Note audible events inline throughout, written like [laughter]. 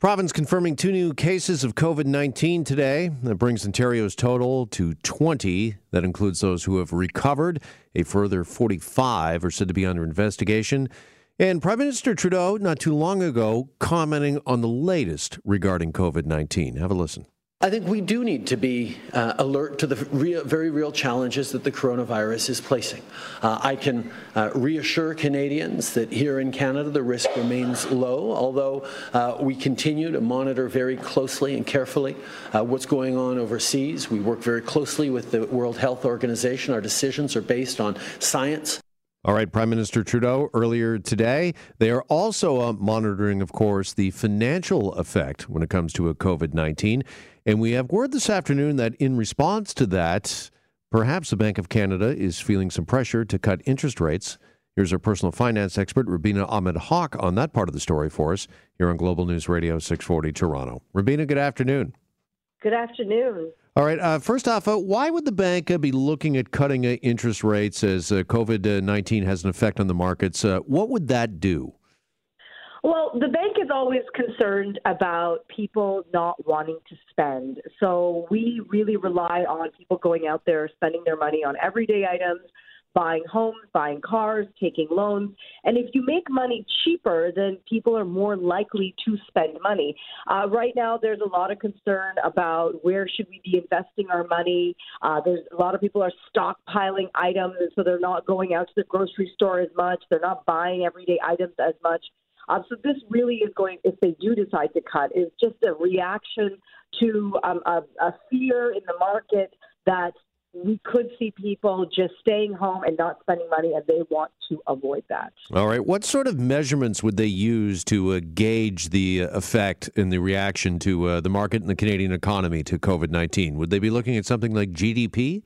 Province confirming two new cases of COVID 19 today. That brings Ontario's total to 20. That includes those who have recovered. A further 45 are said to be under investigation. And Prime Minister Trudeau, not too long ago, commenting on the latest regarding COVID 19. Have a listen. I think we do need to be uh, alert to the real, very real challenges that the coronavirus is placing. Uh, I can uh, reassure Canadians that here in Canada the risk remains low, although uh, we continue to monitor very closely and carefully uh, what's going on overseas. We work very closely with the World Health Organization. Our decisions are based on science. All right, Prime Minister Trudeau earlier today. They are also uh, monitoring, of course, the financial effect when it comes to a COVID 19. And we have word this afternoon that in response to that, perhaps the Bank of Canada is feeling some pressure to cut interest rates. Here's our personal finance expert, Rubina Ahmed Haq, on that part of the story for us here on Global News Radio 640 Toronto. Rubina, good afternoon. Good afternoon. All right. Uh, first off, uh, why would the bank uh, be looking at cutting uh, interest rates as uh, COVID 19 has an effect on the markets? Uh, what would that do? Well, the bank is always concerned about people not wanting to spend. So we really rely on people going out there spending their money on everyday items, buying homes, buying cars, taking loans. And if you make money cheaper, then people are more likely to spend money. Uh, right now, there's a lot of concern about where should we be investing our money. Uh, there's a lot of people are stockpiling items, and so they're not going out to the grocery store as much. They're not buying everyday items as much. Um, so this really is going, if they do decide to cut, is just a reaction to um, a, a fear in the market that we could see people just staying home and not spending money, and they want to avoid that. All right. What sort of measurements would they use to uh, gauge the uh, effect and the reaction to uh, the market and the Canadian economy to COVID 19? Would they be looking at something like GDP?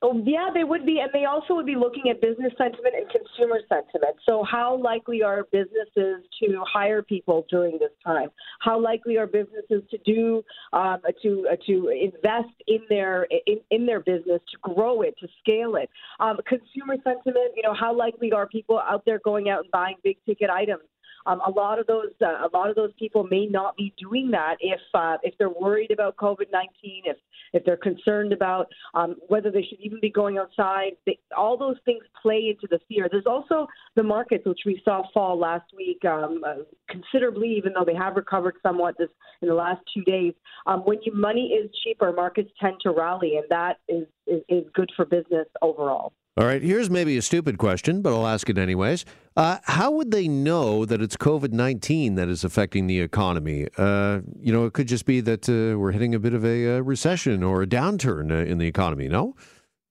Oh, yeah, they would be. And they also would be looking at business sentiment and consumer sentiment. So, how likely are businesses to hire people during this time? How likely are businesses to do, um, to, uh, to invest in their, in, in their business, to grow it, to scale it? Um, consumer sentiment, you know, how likely are people out there going out and buying big ticket items? Um, a lot of those uh, a lot of those people may not be doing that if uh, if they're worried about COVID nineteen, if if they're concerned about um, whether they should even be going outside. They, all those things play into the fear. There's also the markets, which we saw fall last week um, uh, considerably, even though they have recovered somewhat this in the last two days. Um, when money is cheaper, markets tend to rally, and that is, is, is good for business overall. All right, here's maybe a stupid question, but I'll ask it anyways. Uh, how would they know that it's COVID 19 that is affecting the economy? Uh, you know, it could just be that uh, we're hitting a bit of a uh, recession or a downturn uh, in the economy, no?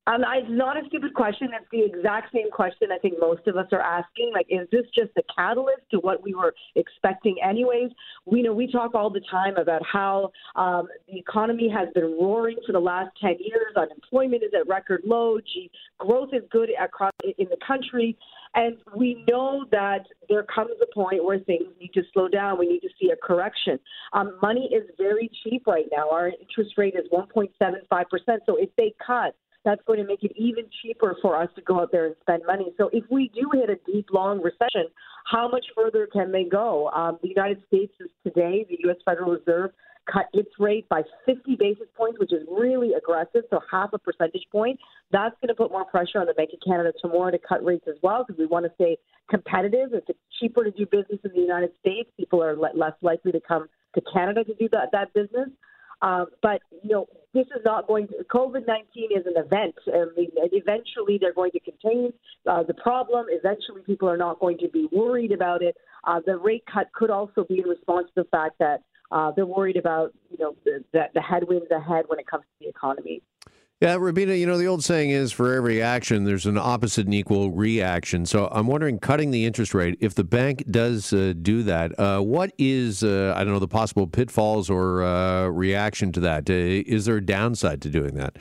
Um, it's not a stupid question. It's the exact same question I think most of us are asking. Like, is this just a catalyst to what we were expecting, anyways? We know we talk all the time about how um, the economy has been roaring for the last ten years. Unemployment is at record low. G- growth is good across in the country, and we know that there comes a point where things need to slow down. We need to see a correction. Um, money is very cheap right now. Our interest rate is 1.75 percent. So if they cut that's going to make it even cheaper for us to go out there and spend money. So if we do hit a deep, long recession, how much further can they go? Um, the United States is today, the U.S. Federal Reserve cut its rate by 50 basis points, which is really aggressive, so half a percentage point. That's going to put more pressure on the Bank of Canada tomorrow to cut rates as well because we want to stay competitive. If it's cheaper to do business in the United States, people are less likely to come to Canada to do that, that business. Um, but you know, this is not going to. COVID nineteen is an event. I mean, eventually they're going to contain uh, the problem. Eventually, people are not going to be worried about it. Uh, the rate cut could also be in response to the fact that uh, they're worried about you know the, the, the headwinds ahead when it comes to the economy. Yeah, Rubina, you know, the old saying is for every action, there's an opposite and equal reaction. So I'm wondering, cutting the interest rate, if the bank does uh, do that, uh, what is, uh, I don't know, the possible pitfalls or uh, reaction to that? Uh, is there a downside to doing that?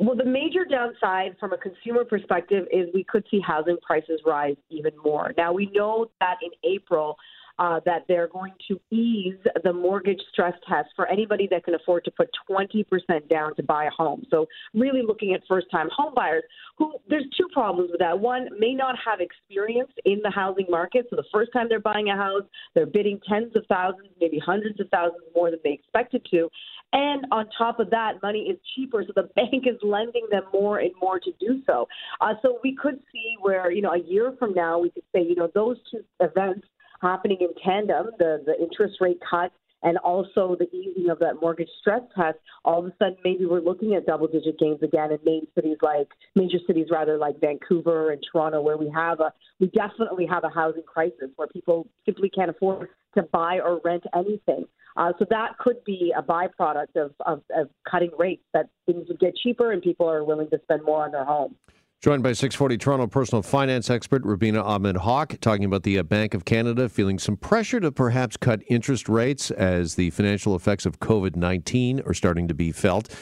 Well, the major downside from a consumer perspective is we could see housing prices rise even more. Now, we know that in April, uh, that they're going to ease the mortgage stress test for anybody that can afford to put 20% down to buy a home. So, really looking at first time home buyers who there's two problems with that. One, may not have experience in the housing market. So, the first time they're buying a house, they're bidding tens of thousands, maybe hundreds of thousands more than they expected to. And on top of that, money is cheaper, so the [laughs] bank is lending them more and more to do so. Uh, so we could see where, you know, a year from now, we could say, you know, those two events happening in tandem, the, the interest rate cut and also the easing of that mortgage stress test, all of a sudden maybe we're looking at double digit gains again in main cities like major cities rather like Vancouver and Toronto where we have a we definitely have a housing crisis where people simply can't afford to buy or rent anything. Uh, so that could be a byproduct of, of, of cutting rates that things would get cheaper and people are willing to spend more on their home. Joined by 640 Toronto personal finance expert Rubina Ahmed Haq, talking about the uh, Bank of Canada feeling some pressure to perhaps cut interest rates as the financial effects of COVID 19 are starting to be felt.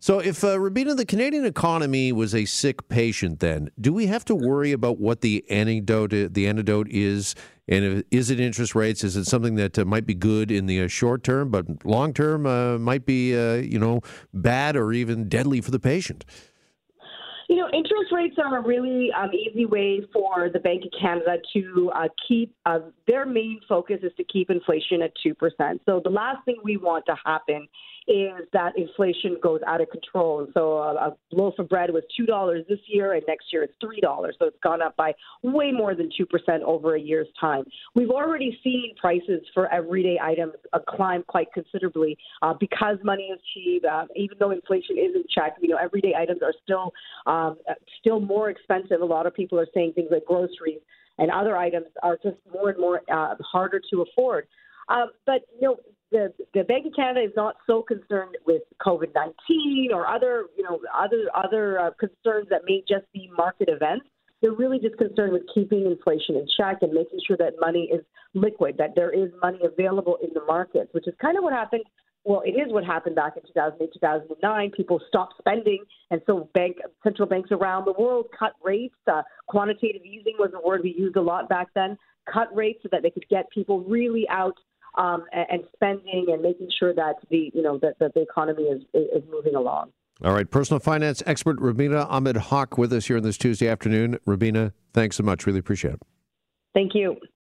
So, if uh, Rubina, the Canadian economy was a sick patient, then do we have to worry about what the antidote the antidote is? And if, is it interest rates? Is it something that uh, might be good in the uh, short term, but long term uh, might be uh, you know bad or even deadly for the patient? You know, interest rates are a really um, easy way for the Bank of Canada to uh, keep uh, their main focus is to keep inflation at 2%. So the last thing we want to happen is that inflation goes out of control. And so a, a loaf of bread was $2 this year, and next year it's $3. So it's gone up by way more than 2% over a year's time. We've already seen prices for everyday items uh, climb quite considerably uh, because money is cheap. Uh, even though inflation is in check, you know, everyday items are still um, still more expensive. A lot of people are saying things like groceries and other items are just more and more uh, harder to afford. Uh, but you know, the the Bank of Canada is not so concerned with COVID nineteen or other you know other other uh, concerns that may just be market events. They're really just concerned with keeping inflation in check and making sure that money is liquid, that there is money available in the markets, which is kind of what happened. Well, it is what happened back in 2008, 2009. People stopped spending, and so bank central banks around the world cut rates. Uh, quantitative easing was a word we used a lot back then. Cut rates so that they could get people really out um, and, spending and making sure that the you know that, that the economy is is moving along. All right, personal finance expert Rubina Ahmed Haq with us here on this Tuesday afternoon. Rubina, thanks so much. Really appreciate it. Thank you.